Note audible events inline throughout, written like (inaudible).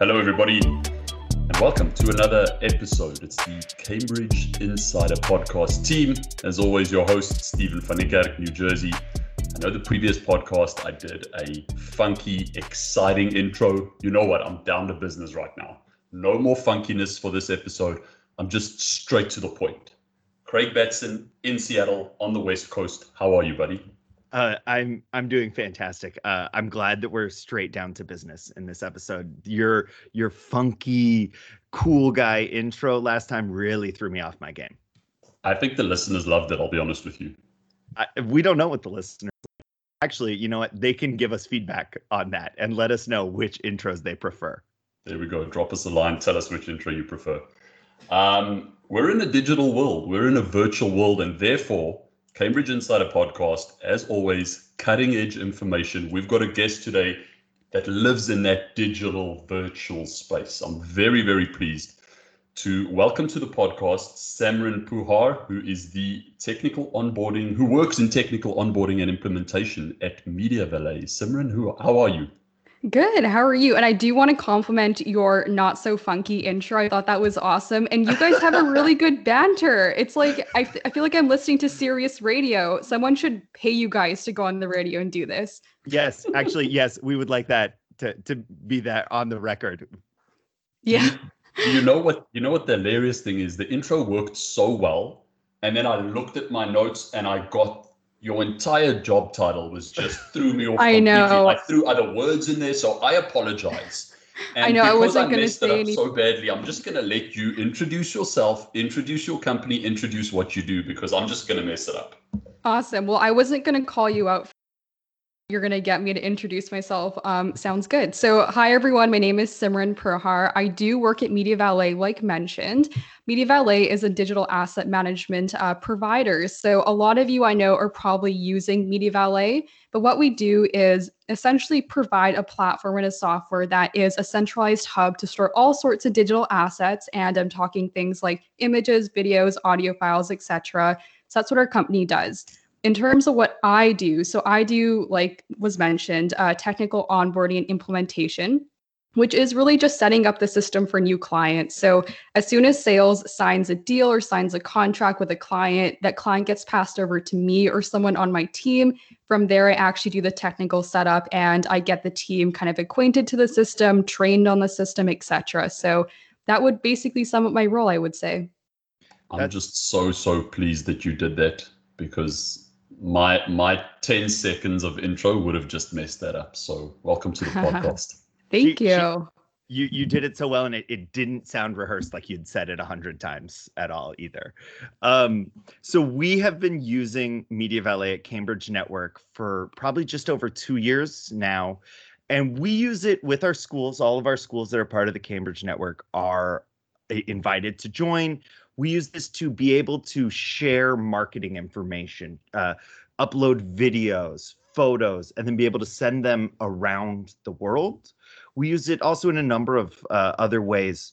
Hello, everybody, and welcome to another episode. It's the Cambridge Insider Podcast team. As always, your host, Stephen van New Jersey. I know the previous podcast I did a funky, exciting intro. You know what? I'm down to business right now. No more funkiness for this episode. I'm just straight to the point. Craig Batson in Seattle on the West Coast. How are you, buddy? Uh, I'm I'm doing fantastic. Uh, I'm glad that we're straight down to business in this episode. Your your funky, cool guy intro last time really threw me off my game. I think the listeners loved it. I'll be honest with you. I, we don't know what the listeners. Actually, you know what? They can give us feedback on that and let us know which intros they prefer. There we go. Drop us a line. Tell us which intro you prefer. Um, we're in a digital world. We're in a virtual world, and therefore Cambridge Insider Podcast, as always, cutting edge information. We've got a guest today that lives in that digital virtual space. I'm very, very pleased to welcome to the podcast Simrin Purhar, who is the technical onboarding, who works in technical onboarding and implementation at Media Valet. Simrin, who, how are you? Good. How are you? And I do want to compliment your not so funky intro. I thought that was awesome. And you guys have a really (laughs) good banter. It's like, I, f- I feel like I'm listening to Sirius radio. Someone should pay you guys to go on the radio and do this. Yes, actually, yes, we would like that to, to be that on the record. Yeah. you know what? You know what the hilarious thing is? The intro worked so well. And then I looked at my notes and I got your entire job title was just (laughs) threw me off. I know. I threw other words in there, so I apologize. (laughs) And I know I wasn't going to say anything. so badly. I'm just going to let you introduce yourself, introduce your company, introduce what you do, because I'm just going to mess it up. Awesome. Well, I wasn't going to call you out you're going to get me to introduce myself. Um, sounds good. So, hi everyone. My name is Simrin Purhar. I do work at MediaValet, like mentioned. MediaValet is a digital asset management uh, provider. So, a lot of you I know are probably using MediaValet. But what we do is essentially provide a platform and a software that is a centralized hub to store all sorts of digital assets. And I'm talking things like images, videos, audio files, etc. So that's what our company does in terms of what I do, so I do, like was mentioned, uh, technical onboarding and implementation, which is really just setting up the system for new clients. So as soon as sales signs a deal or signs a contract with a client, that client gets passed over to me or someone on my team. From there, I actually do the technical setup and I get the team kind of acquainted to the system, trained on the system, etc. So that would basically sum up my role, I would say. I'm just so so pleased that you did that because my my 10 seconds of intro would have just messed that up. So welcome to the (laughs) podcast. Thank she, you. She, you you did it so well and it, it didn't sound rehearsed like you'd said it a hundred times at all either. Um, so we have been using MediaValet at Cambridge Network for probably just over two years now. And we use it with our schools. All of our schools that are part of the Cambridge Network are eh, invited to join we use this to be able to share marketing information, uh, upload videos, photos, and then be able to send them around the world. We use it also in a number of uh, other ways.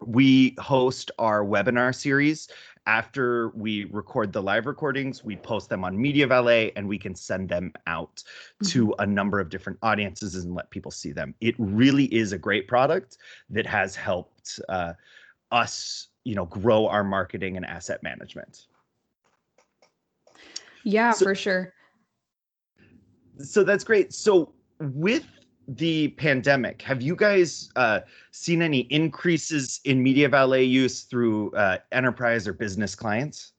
We host our webinar series. After we record the live recordings, we post them on MediaValet and we can send them out to mm-hmm. a number of different audiences and let people see them. It really is a great product that has helped uh, us you know grow our marketing and asset management yeah so, for sure so that's great so with the pandemic have you guys uh, seen any increases in MediaValet use through uh, enterprise or business clients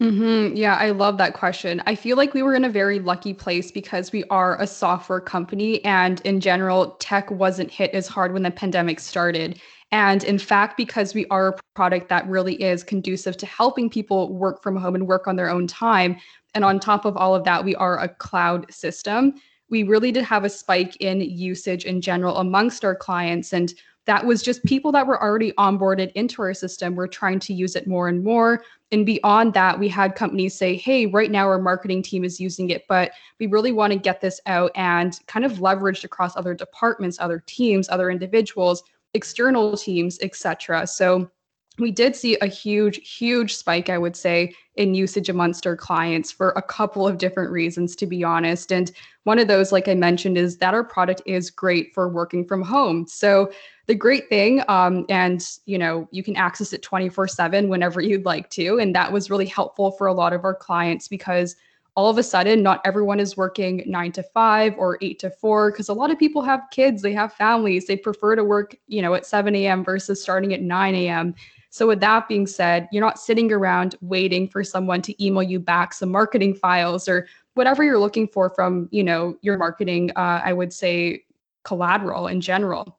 Mm-hmm. Yeah, I love that question. I feel like we were in a very lucky place because we are a software company, and in general, tech wasn't hit as hard when the pandemic started. And in fact, because we are a product that really is conducive to helping people work from home and work on their own time, and on top of all of that, we are a cloud system. We really did have a spike in usage in general amongst our clients. And that was just people that were already onboarded into our system were trying to use it more and more. And beyond that, we had companies say, hey, right now our marketing team is using it, but we really want to get this out and kind of leveraged across other departments, other teams, other individuals external teams, etc. So we did see a huge, huge spike, I would say, in usage amongst our clients for a couple of different reasons, to be honest. And one of those, like I mentioned, is that our product is great for working from home. So the great thing, um, and you know, you can access it 24/7 whenever you'd like to, and that was really helpful for a lot of our clients because all of a sudden not everyone is working nine to five or eight to four because a lot of people have kids they have families they prefer to work you know at 7 a.m versus starting at 9 a.m so, with that being said, you're not sitting around waiting for someone to email you back some marketing files or whatever you're looking for from, you know, your marketing, uh, I would say collateral in general.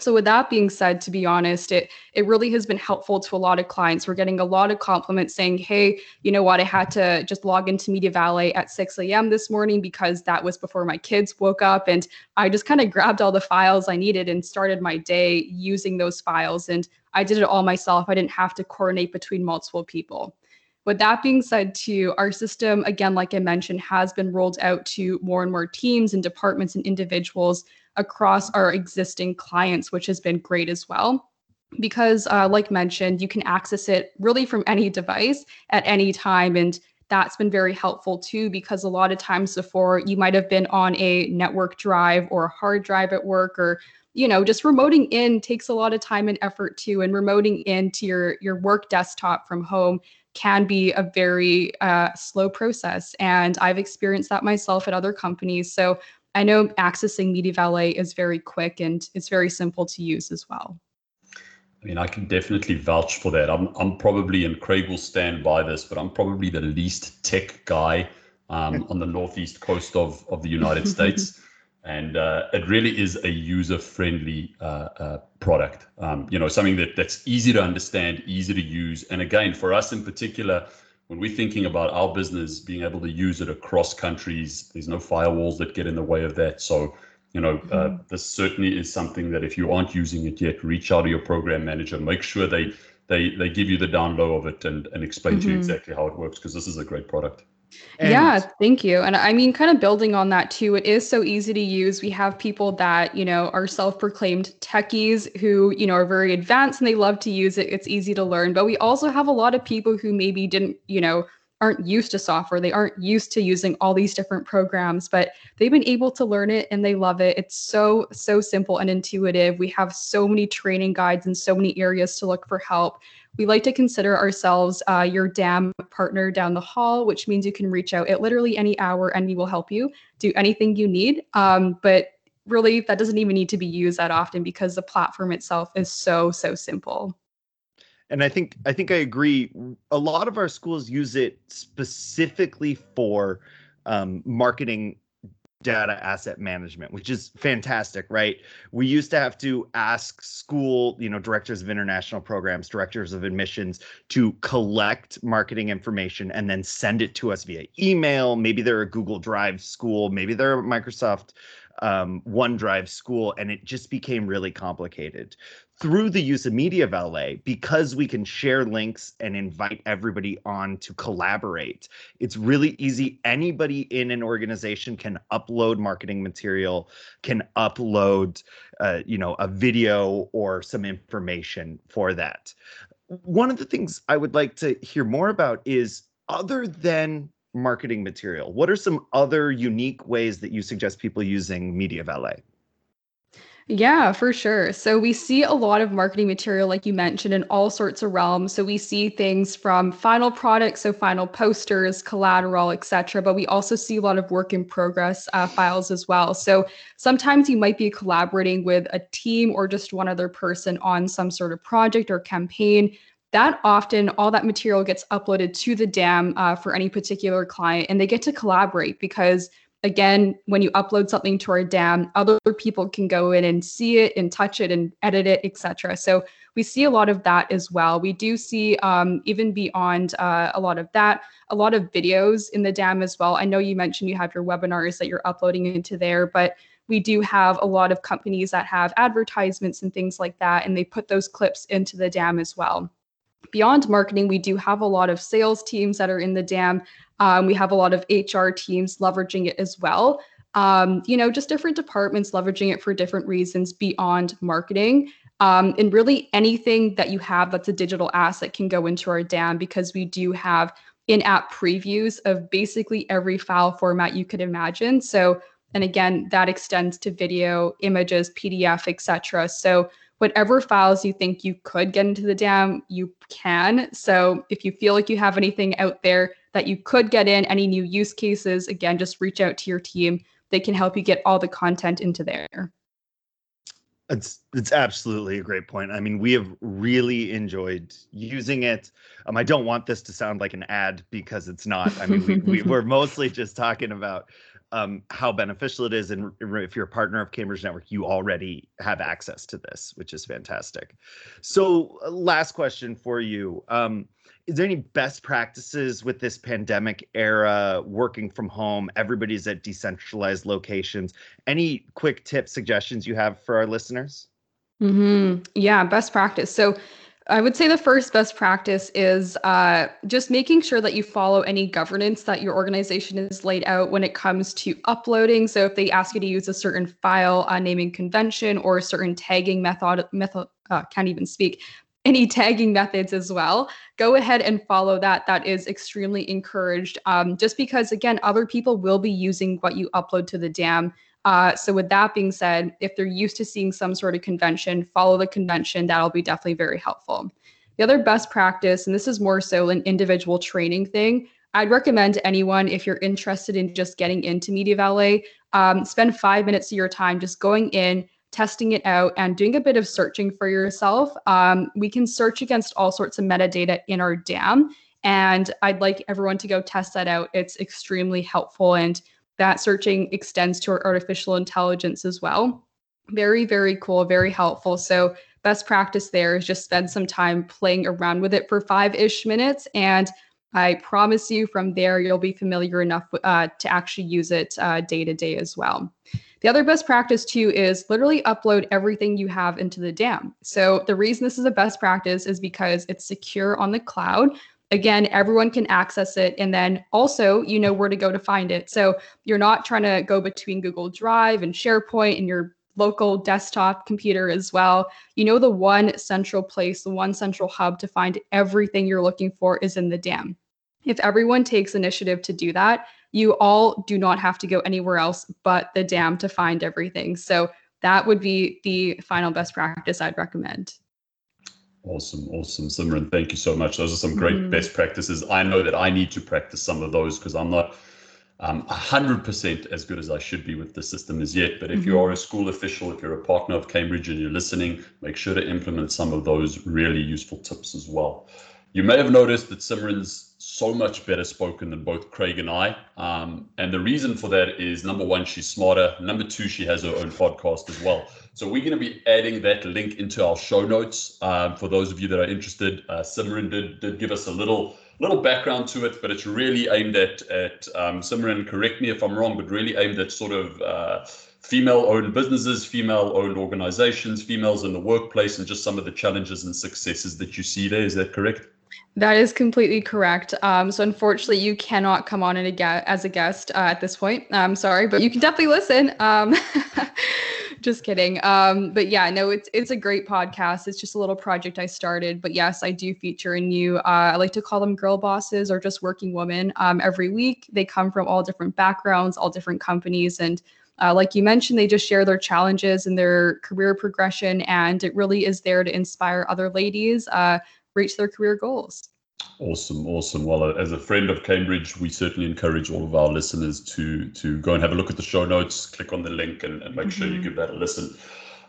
So with that being said, to be honest, it it really has been helpful to a lot of clients. We're getting a lot of compliments saying, "Hey, you know what? I had to just log into MediaValet at 6 a.m. this morning because that was before my kids woke up, and I just kind of grabbed all the files I needed and started my day using those files. And I did it all myself. I didn't have to coordinate between multiple people." With that being said, too, our system, again, like I mentioned, has been rolled out to more and more teams and departments and individuals across our existing clients, which has been great as well. Because, uh, like mentioned, you can access it really from any device at any time. And that's been very helpful too, because a lot of times before you might have been on a network drive or a hard drive at work or you know just remoting in takes a lot of time and effort too and remoting into your your work desktop from home can be a very uh, slow process and i've experienced that myself at other companies so I know accessing MediaValet is very quick and it's very simple to use as well. I mean, I can definitely vouch for that. I'm, I'm probably, and Craig will stand by this, but I'm probably the least tech guy um, (laughs) on the northeast coast of, of the United (laughs) States. And uh, it really is a user-friendly uh, uh, product. Um, you know, something that that's easy to understand, easy to use. And again, for us in particular, when we're thinking about our business being able to use it across countries, there's no firewalls that get in the way of that. So, you know, uh, mm-hmm. this certainly is something that if you aren't using it yet, reach out to your program manager, make sure they they they give you the down low of it and and explain mm-hmm. to you mm-hmm. exactly how it works because this is a great product. And yeah, thank you. And I mean, kind of building on that too, it is so easy to use. We have people that, you know, are self proclaimed techies who, you know, are very advanced and they love to use it. It's easy to learn. But we also have a lot of people who maybe didn't, you know, aren't used to software. They aren't used to using all these different programs, but they've been able to learn it and they love it. It's so, so simple and intuitive. We have so many training guides and so many areas to look for help. We like to consider ourselves uh, your DAM partner down the hall, which means you can reach out at literally any hour and we will help you do anything you need. Um, but really, that doesn't even need to be used that often because the platform itself is so, so simple and I think I think I agree. A lot of our schools use it specifically for um, marketing data asset management, which is fantastic, right? We used to have to ask school, you know, directors of international programs, directors of admissions to collect marketing information and then send it to us via email. Maybe they're a Google Drive school, maybe they're a Microsoft um, OneDrive school, and it just became really complicated through the use of MediaValet, because we can share links and invite everybody on to collaborate, it's really easy. Anybody in an organization can upload marketing material, can upload, uh, you know, a video or some information for that. One of the things I would like to hear more about is other than marketing material, what are some other unique ways that you suggest people using MediaValet? Yeah, for sure. So we see a lot of marketing material, like you mentioned, in all sorts of realms. So we see things from final products, so final posters, collateral, etc. But we also see a lot of work in progress uh, files as well. So sometimes you might be collaborating with a team or just one other person on some sort of project or campaign. That often, all that material gets uploaded to the DAM uh, for any particular client, and they get to collaborate because again, when you upload something to our DAM, other people can go in and see it and touch it and edit it, etc. So we see a lot of that as well. We do see um, even beyond uh, a lot of that, a lot of videos in the DAM as well. I know you mentioned you have your webinars that you're uploading into there, but we do have a lot of companies that have advertisements and things like that, and they put those clips into the DAM as well beyond marketing, we do have a lot of sales teams that are in the DAM. Um, we have a lot of HR teams leveraging it as well. Um, you know, just different departments leveraging it for different reasons beyond marketing. Um, and really anything that you have that's a digital asset can go into our dam because we do have in-app previews of basically every file format you could imagine. So, and again, that extends to video, images, PDF, etc. So whatever files you think you could get into the dam, you can. So if you feel like you have anything out there that you could get in, any new use cases, again, just reach out to your team. They can help you get all the content into there. It's it's absolutely a great point. I mean, we have really enjoyed using it. Um, I don't want this to sound like an ad because it's not. I mean, we, we (laughs) we're mostly just talking about um, how beneficial it is. And if you're a partner of Cambridge Network, you already have access to this, which is fantastic. So, uh, last question for you. Um, is there any best practices with this pandemic era working from home everybody's at decentralized locations any quick tips suggestions you have for our listeners mm-hmm. yeah best practice so I would say the first best practice is uh, just making sure that you follow any governance that your organization is laid out when it comes to uploading. So if they ask you to use a certain file uh, naming convention or a certain tagging method, method uh, can't even speak, any tagging methods as well, go ahead and follow that. That is extremely encouraged. Um, just because, again, other people will be using what you upload to the dam. Uh, so, with that being said, if they're used to seeing some sort of convention, follow the convention. That'll be definitely very helpful. The other best practice, and this is more so an individual training thing, I'd recommend to anyone if you're interested in just getting into MediaValet, um, spend five minutes of your time just going in, testing it out, and doing a bit of searching for yourself. Um, we can search against all sorts of metadata in our DAM. And I'd like everyone to go test that out. It's extremely helpful. And that searching extends to our artificial intelligence as well. Very, very cool, very helpful. So, best practice there is just spend some time playing around with it for five ish minutes. And I promise you from there, you'll be familiar enough uh, to actually use it day to day as well. The other best practice too is literally upload everything you have into the dam. So the reason this is a best practice is because it's secure on the cloud. Again, everyone can access it. And then also, you know where to go to find it. So you're not trying to go between Google Drive and SharePoint and your local desktop computer as well. You know, the one central place, the one central hub to find everything you're looking for is in the dam. If everyone takes initiative to do that, you all do not have to go anywhere else but the dam to find everything. So that would be the final best practice I'd recommend. Awesome, awesome. Simrin, thank you so much. Those are some great mm-hmm. best practices. I know that I need to practice some of those because I'm not um, 100% as good as I should be with the system as yet. But if mm-hmm. you are a school official, if you're a partner of Cambridge and you're listening, make sure to implement some of those really useful tips as well. You may have noticed that Simrin's so much better spoken than both Craig and I. Um, and the reason for that is number one, she's smarter. Number two, she has her own podcast as well. So we're going to be adding that link into our show notes um, for those of you that are interested. Uh, Simrin did, did give us a little little background to it, but it's really aimed at at um, Simrin. Correct me if I'm wrong, but really aimed at sort of uh, female-owned businesses, female-owned organizations, females in the workplace, and just some of the challenges and successes that you see there. Is that correct? That is completely correct. Um, so unfortunately, you cannot come on as a guest uh, at this point. I'm sorry, but you can definitely listen. Um, (laughs) just kidding. Um, but yeah, no, it's it's a great podcast. It's just a little project I started. But yes, I do feature a new. Uh, I like to call them girl bosses or just working women. Um, every week, they come from all different backgrounds, all different companies, and uh, like you mentioned, they just share their challenges and their career progression, and it really is there to inspire other ladies. Uh, reach their career goals. Awesome, awesome. Well, uh, as a friend of Cambridge, we certainly encourage all of our listeners to to go and have a look at the show notes, click on the link, and, and make mm-hmm. sure you mm-hmm. give that a listen.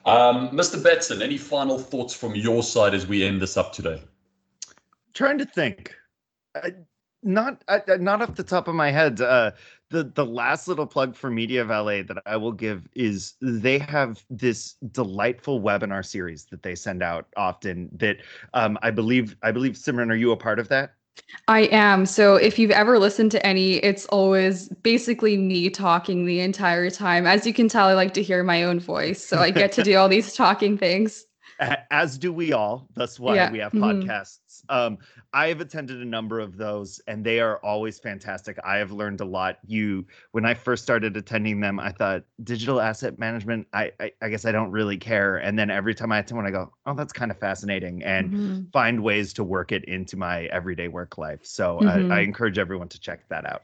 Um, Mr. Batson, any final thoughts from your side as we end this up today? Trying to think. Uh, not uh, not off the top of my head. Uh, the the last little plug for MediaValet that I will give is they have this delightful webinar series that they send out often. That um, I believe I believe Simrin, are you a part of that? I am. So if you've ever listened to any, it's always basically me talking the entire time. As you can tell, I like to hear my own voice, so I get to do all these talking things. As do we all. That's why Yeah. we have Mhm. podcasts. Um, I have attended a number of those, and they are always fantastic. I have learned a lot. You, when I first started attending them, I thought digital asset management. I, I, I guess I don't really care. And then every time I attend one, I go, oh, that's kind of fascinating, and Mhm. find ways to work it into my everyday work life. So Mhm. I, I encourage everyone to check that out.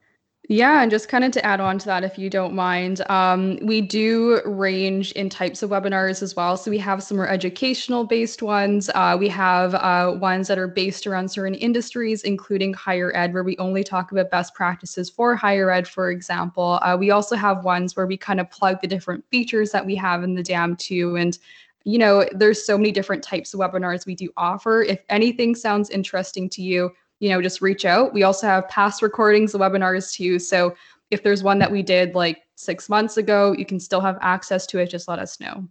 Yeah, and just kind of to add on to that, if you don't mind, um, we do range in types of webinars as well. So we have some more educational based ones. Uh, we have uh, ones that are based around certain industries, including higher ed, where we only talk about best practices for higher ed, for example. Uh, we also have ones where we kind of plug the different features that we have in the DAM too. And you know, there's so many different types of webinars we do offer. If anything sounds interesting to you, you know, just reach out. We also have past recordings of webinars too. So if there's one that we did like six months ago, you can still have access to it. Just let us know.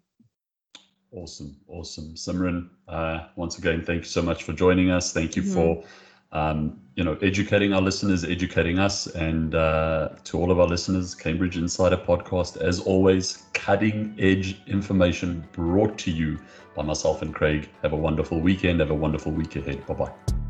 Awesome, awesome, Simrin. Uh, once again, thank you so much for joining us. Thank you Mhm. for, um, you know, educating our listeners, educating us, and uh, to all of our listeners, Cambridge Insider Podcast, as always, cutting edge information brought to you by myself and Craig. Have a wonderful weekend. Have a wonderful week ahead. Bye bye.